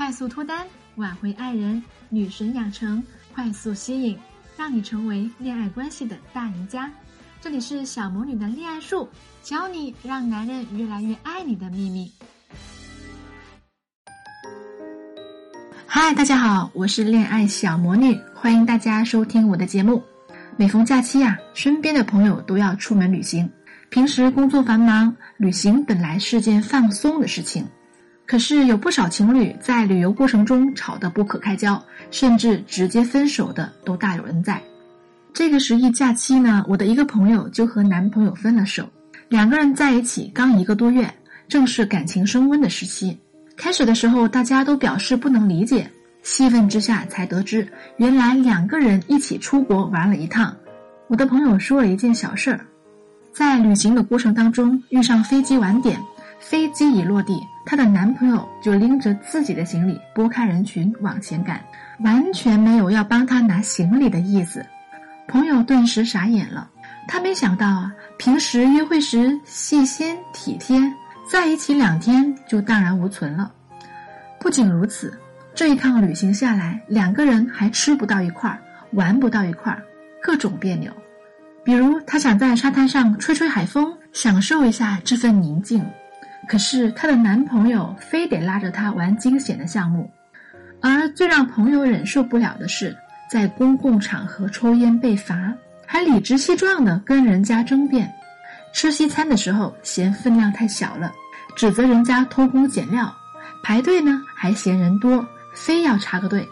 快速脱单，挽回爱人，女神养成，快速吸引，让你成为恋爱关系的大赢家。这里是小魔女的恋爱术，教你让男人越来越爱你的秘密。嗨，大家好，我是恋爱小魔女，欢迎大家收听我的节目。每逢假期呀，身边的朋友都要出门旅行。平时工作繁忙，旅行本来是件放松的事情，可是有不少情侣在旅游过程中吵得不可开交，甚至直接分手的都大有人在。这个十一假期呢，我的一个朋友就和男朋友分了手，两个人在一起刚一个多月，正是感情升温的时期。开始的时候，大家都表示不能理解，气愤之下才得知，原来两个人一起出国玩了一趟。我的朋友说了一件小事儿。在旅行的过程当中，遇上飞机晚点，飞机已落地，她的男朋友就拎着自己的行李拨开人群往前赶，完全没有要帮她拿行李的意思。朋友顿时傻眼了，他没想到啊，平时约会时细心体贴，在一起两天就荡然无存了。不仅如此，这一趟旅行下来，两个人还吃不到一块儿，玩不到一块儿，各种别扭。比如，她想在沙滩上吹吹海风，享受一下这份宁静，可是她的男朋友非得拉着她玩惊险的项目。而最让朋友忍受不了的是，在公共场合抽烟被罚，还理直气壮地跟人家争辩。吃西餐的时候嫌分量太小了，指责人家偷工减料；排队呢还嫌人多，非要插个队。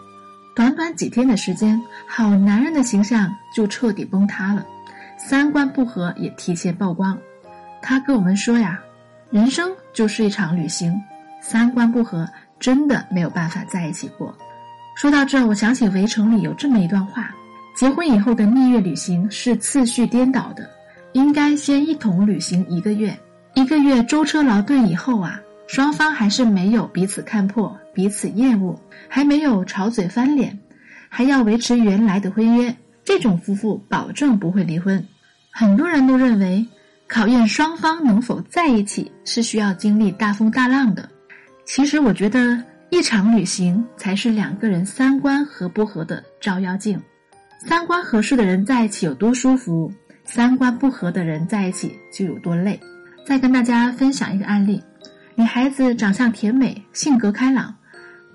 短短几天的时间，好男人的形象就彻底崩塌了。三观不合也提前曝光，他跟我们说呀，人生就是一场旅行，三观不合真的没有办法在一起过。说到这，我想起《围城》里有这么一段话：结婚以后的蜜月旅行是次序颠倒的，应该先一同旅行一个月，一个月舟车劳顿以后啊，双方还是没有彼此看破、彼此厌恶，还没有吵嘴翻脸，还要维持原来的婚约。这种夫妇保证不会离婚。很多人都认为，考验双方能否在一起是需要经历大风大浪的。其实，我觉得一场旅行才是两个人三观合不合的照妖镜。三观合适的人在一起有多舒服，三观不合的人在一起就有多累。再跟大家分享一个案例：女孩子长相甜美，性格开朗，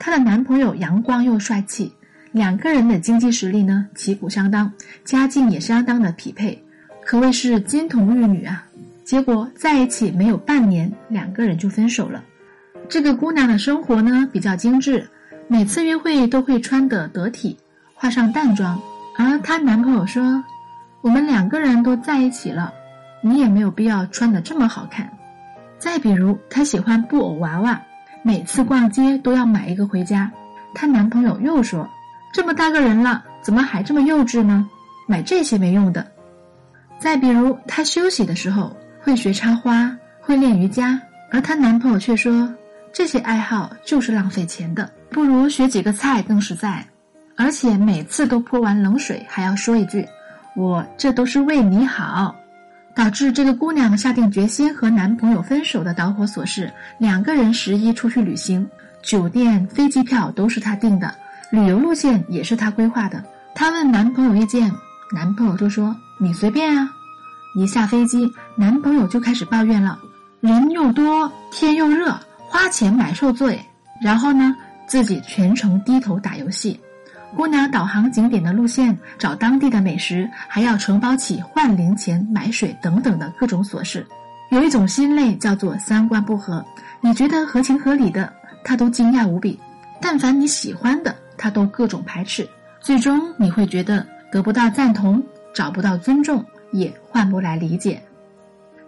她的男朋友阳光又帅气。两个人的经济实力呢旗鼓相当，家境也相当的匹配，可谓是金童玉女啊。结果在一起没有半年，两个人就分手了。这个姑娘的生活呢比较精致，每次约会都会穿得得体，化上淡妆。而她男朋友说：“我们两个人都在一起了，你也没有必要穿得这么好看。”再比如，她喜欢布偶娃娃，每次逛街都要买一个回家。她男朋友又说。这么大个人了，怎么还这么幼稚呢？买这些没用的。再比如，她休息的时候会学插花，会练瑜伽，而她男朋友却说这些爱好就是浪费钱的，不如学几个菜更实在。而且每次都泼完冷水，还要说一句：“我这都是为你好。”导致这个姑娘下定决心和男朋友分手的导火索是，两个人十一出去旅行，酒店、飞机票都是她订的。旅游路线也是她规划的。她问男朋友意见，男朋友就说：“你随便啊。”一下飞机，男朋友就开始抱怨了：“人又多，天又热，花钱买受罪。”然后呢，自己全程低头打游戏。姑娘导航景点的路线，找当地的美食，还要承包起换零钱、买水等等的各种琐事。有一种心累，叫做三观不合。你觉得合情合理的，他都惊讶无比；但凡你喜欢的，他都各种排斥，最终你会觉得得不到赞同，找不到尊重，也换不来理解。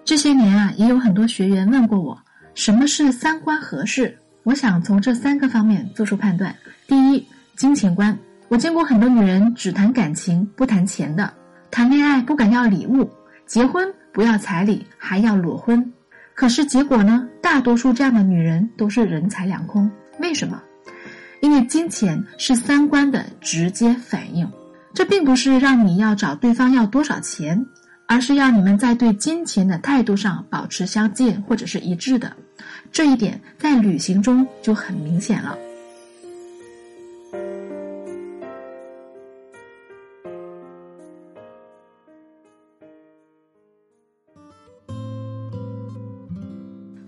这些年啊，也有很多学员问过我，什么是三观合适？我想从这三个方面做出判断。第一，金钱观。我见过很多女人只谈感情不谈钱的，谈恋爱不敢要礼物，结婚不要彩礼还要裸婚。可是结果呢？大多数这样的女人都是人财两空。为什么？因为金钱是三观的直接反应，这并不是让你要找对方要多少钱，而是要你们在对金钱的态度上保持相近或者是一致的。这一点在旅行中就很明显了。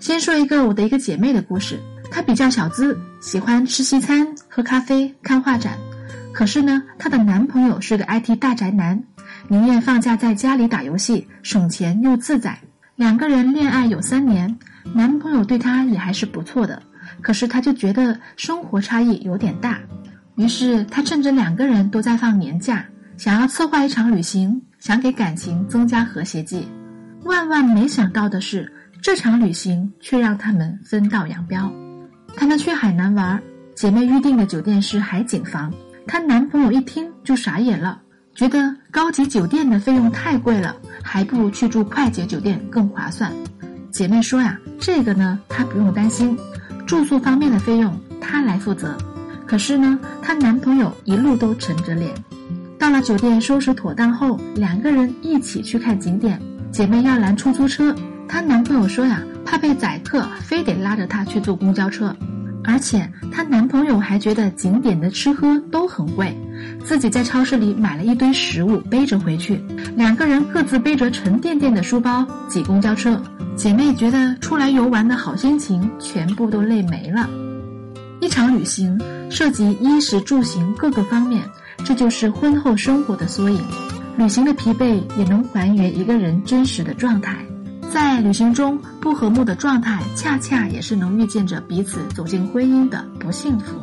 先说一个我的一个姐妹的故事她比较小资喜欢吃西餐喝咖啡看画展。可是呢她的男朋友是个 it 大宅男宁愿放假在家里打游戏，省钱又自在。两个人恋爱有三年，男朋友对她也还是不错的。可是她就觉得生活差异有点大，于是她趁着两个人都在放年假，想要策划一场旅行，想给感情增加和谐剂。万万没想到的是，这场旅行却让他们分道扬镳。他们去海南玩，姐妹预订的酒店是海景房。她男朋友一听就傻眼了，觉得高级酒店的费用太贵了，还不如去住快捷酒店更划算。姐妹说呀，这个呢，她不用担心，住宿方面的费用她来负责。可是呢，她男朋友一路都沉着脸。到了酒店收拾妥当后，两个人一起去看景点。姐妹要拦出租车，她男朋友说呀，怕被宰客，非得拉着她去坐公交车。而且她男朋友还觉得景点的吃喝都很贵，自己在超市里买了一堆食物背着回去，两个人各自背着沉甸甸的书包挤公交车。姐妹觉得出来游玩的好心情全部都累没了。一场旅行涉及衣食住行各个方面，这就是婚后生活的缩影。旅行的疲惫也能还原一个人真实的状态。在旅行中不和睦的状态，恰恰也是能预见着彼此走进婚姻的不幸福。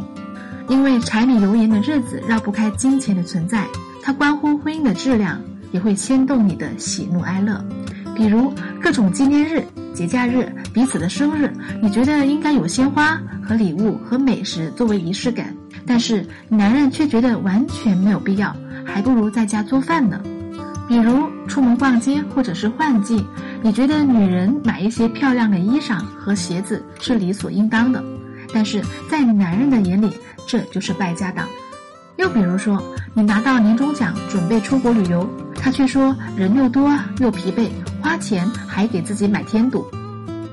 因为柴米油盐的日子绕不开金钱的存在，它关乎婚姻的质量，也会牵动你的喜怒哀乐。比如各种纪念日、节假日、彼此的生日，你觉得应该有鲜花和礼物和美食作为仪式感，但是男人却觉得完全没有必要，还不如在家做饭呢。比如出门逛街或者是换季，你觉得女人买一些漂亮的衣裳和鞋子是理所应当的，但是在男人的眼里，这就是败家党。又比如说，你拿到年终奖准备出国旅游，他却说人又多又疲惫，花钱还给自己买添堵。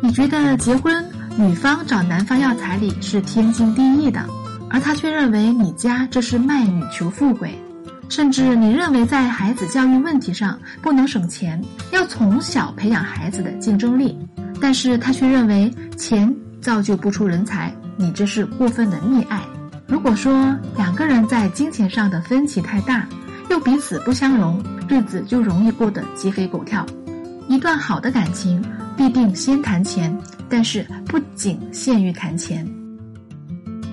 你觉得结婚女方找男方要彩礼是天经地义的，而他却认为你家这是卖女求富贵。甚至你认为在孩子教育问题上不能省钱，要从小培养孩子的竞争力，但是他却认为钱造就不出人才，你这是过分的溺爱。如果说两个人在金钱上的分歧太大，又彼此不相容，日子就容易过得鸡飞狗跳。一段好的感情必定先谈钱，但是不仅限于谈钱。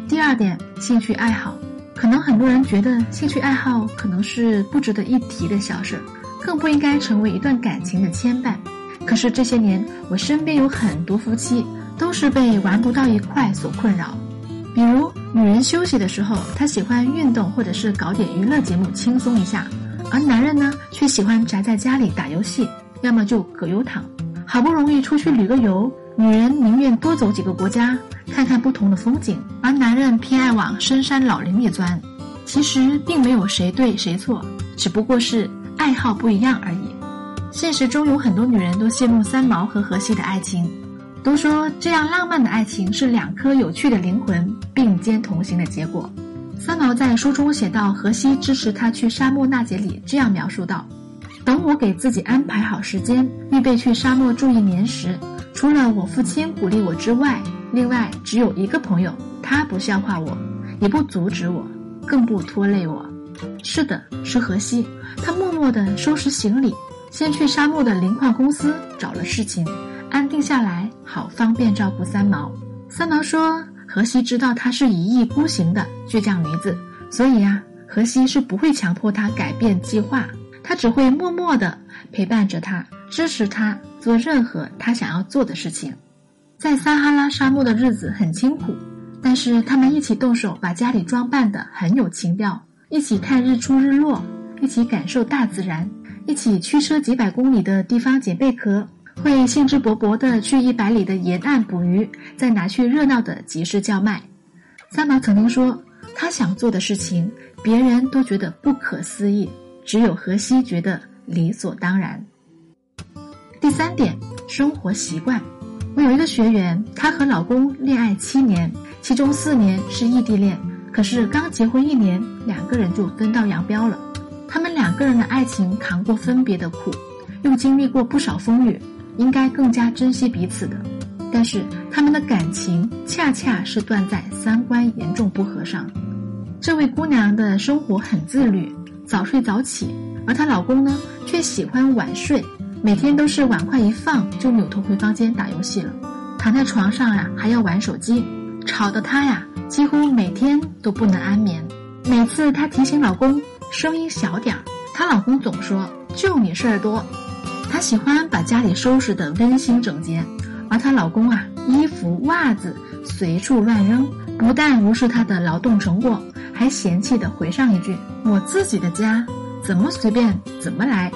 第二点，兴趣爱好。可能很多人觉得兴趣爱好可能是不值得一提的小事，更不应该成为一段感情的牵绊。可是这些年，我身边有很多夫妻都是被玩不到一块所困扰。比如，女人休息的时候，她喜欢运动或者是搞点娱乐节目轻松一下，而男人呢，却喜欢宅在家里打游戏，要么就葛优躺。好不容易出去旅个游。女人宁愿多走几个国家，看看不同的风景，而男人偏爱往深山老林里钻。其实并没有谁对谁错，只不过是爱好不一样而已。现实中有很多女人都羡慕三毛和荷西的爱情，都说这样浪漫的爱情是两颗有趣的灵魂并肩同行的结果。三毛在书中写到，荷西支持他去沙漠那节里这样描述道：“等我给自己安排好时间，预备去沙漠住一年时。”除了我父亲鼓励我之外，另外只有一个朋友，他不笑话我，也不阻止我，更不拖累我。是的，是荷西。他默默地收拾行李，先去沙漠的磷矿公司找了事情，安定下来，好方便照顾三毛。三毛说，荷西知道她是一意孤行的倔强女子，所以啊，荷西是不会强迫她改变计划，他只会默默地陪伴着她。支持他做任何他想要做的事情，在撒哈拉沙漠的日子很清苦，但是他们一起动手把家里装扮得很有情调，一起看日出日落，一起感受大自然，一起驱车几百公里的地方捡贝壳，会兴致勃勃地去一百里的沿岸捕鱼，再拿去热闹的集市叫卖。三毛曾经说，他想做的事情，别人都觉得不可思议，只有荷西觉得理所当然。第三点，生活习惯。我有一个学员，她和老公恋爱七年，其中四年是异地恋。可是刚结婚一年，两个人就分道扬镳了。他们两个人的爱情扛过分别的苦，又经历过不少风雨，应该更加珍惜彼此的。但是他们的感情恰恰是断在三观严重不合上。这位姑娘的生活很自律，早睡早起，而她老公呢却喜欢晚睡，每天都是碗筷一放就扭头回房间打游戏了，躺在床上呀还要玩手机，吵得她呀几乎每天都不能安眠。每次她提醒老公声音小点儿，她老公总说就你事儿多。她喜欢把家里收拾得温馨整洁，而她老公啊衣服袜子随处乱扔，不但无视她的劳动成果。还嫌弃的回上一句：“我自己的家，怎么随便怎么来。”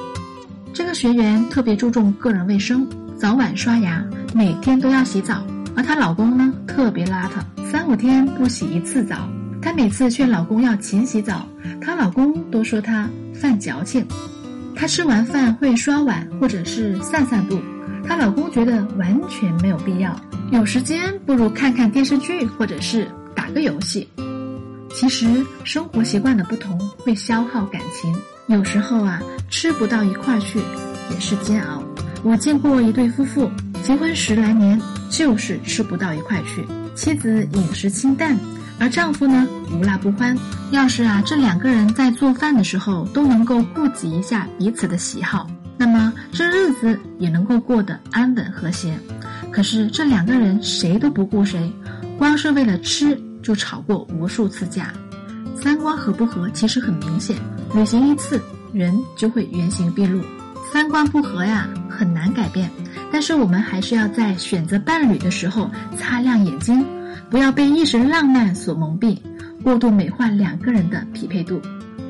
这个学员特别注重个人卫生，早晚刷牙，每天都要洗澡。而她老公呢，特别邋遢，三五天不洗一次澡。她每次劝老公要勤洗澡，她老公都说她犯矫情。她吃完饭会刷碗或者是散散步，她老公觉得完全没有必要。有时间不如看看电视剧或者是打个游戏。其实生活习惯的不同会消耗感情，有时候啊吃不到一块去也是煎熬。我见过一对夫妇结婚十来年就是吃不到一块去，妻子饮食清淡，而丈夫呢无辣不欢。要是啊这两个人在做饭的时候都能够顾及一下彼此的喜好，那么这日子也能够过得安稳和谐。可是这两个人谁都不顾谁，光是为了吃。就吵过无数次架，三观合不合其实很明显，旅行一次人就会原形毕露。三观不合呀，很难改变。但是我们还是要在选择伴侣的时候擦亮眼睛，不要被一时浪漫所蒙蔽，过度美化两个人的匹配度。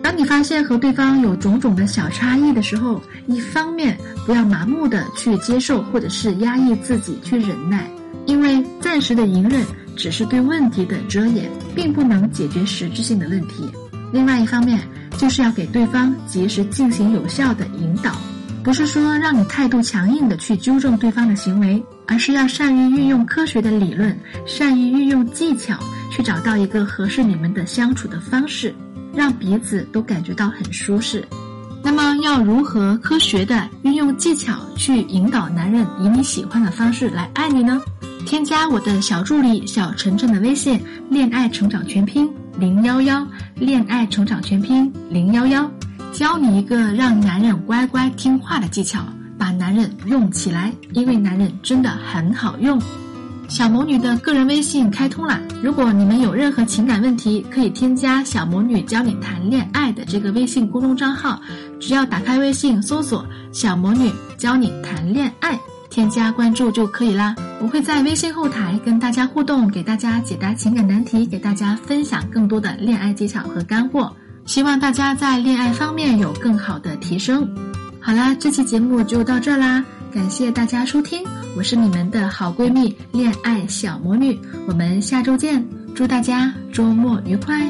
当你发现和对方有种种的小差异的时候，一方面不要麻木的去接受，或者是压抑自己去忍耐，因为暂时的隐忍。只是对问题的遮掩，并不能解决实质性的问题。另外一方面，就是要给对方及时进行有效的引导，不是说让你态度强硬的去纠正对方的行为，而是要善于运用科学的理论，善于运用技巧，去找到一个合适你们的相处的方式，让彼此都感觉到很舒适。那么，要如何科学的运用技巧去引导男人以你喜欢的方式来爱你呢？添加我的小助理小晨晨的微信“恋爱成长全拼零幺幺”，恋爱成长全拼零幺幺，教你一个让男人乖乖听话的技巧，把男人用起来，因为男人真的很好用。小魔女的个人微信开通了，如果你们有任何情感问题，可以添加小魔女教你谈恋爱的这个微信公众账号，只要打开微信搜索“小魔女教你谈恋爱”。添加关注就可以啦，我会在微信后台跟大家互动，给大家解答情感难题，给大家分享更多的恋爱技巧和干货，希望大家在恋爱方面有更好的提升。好啦，这期节目就到这啦，感谢大家收听，我是你们的好闺蜜恋爱小魔女，我们下周见，祝大家周末愉快。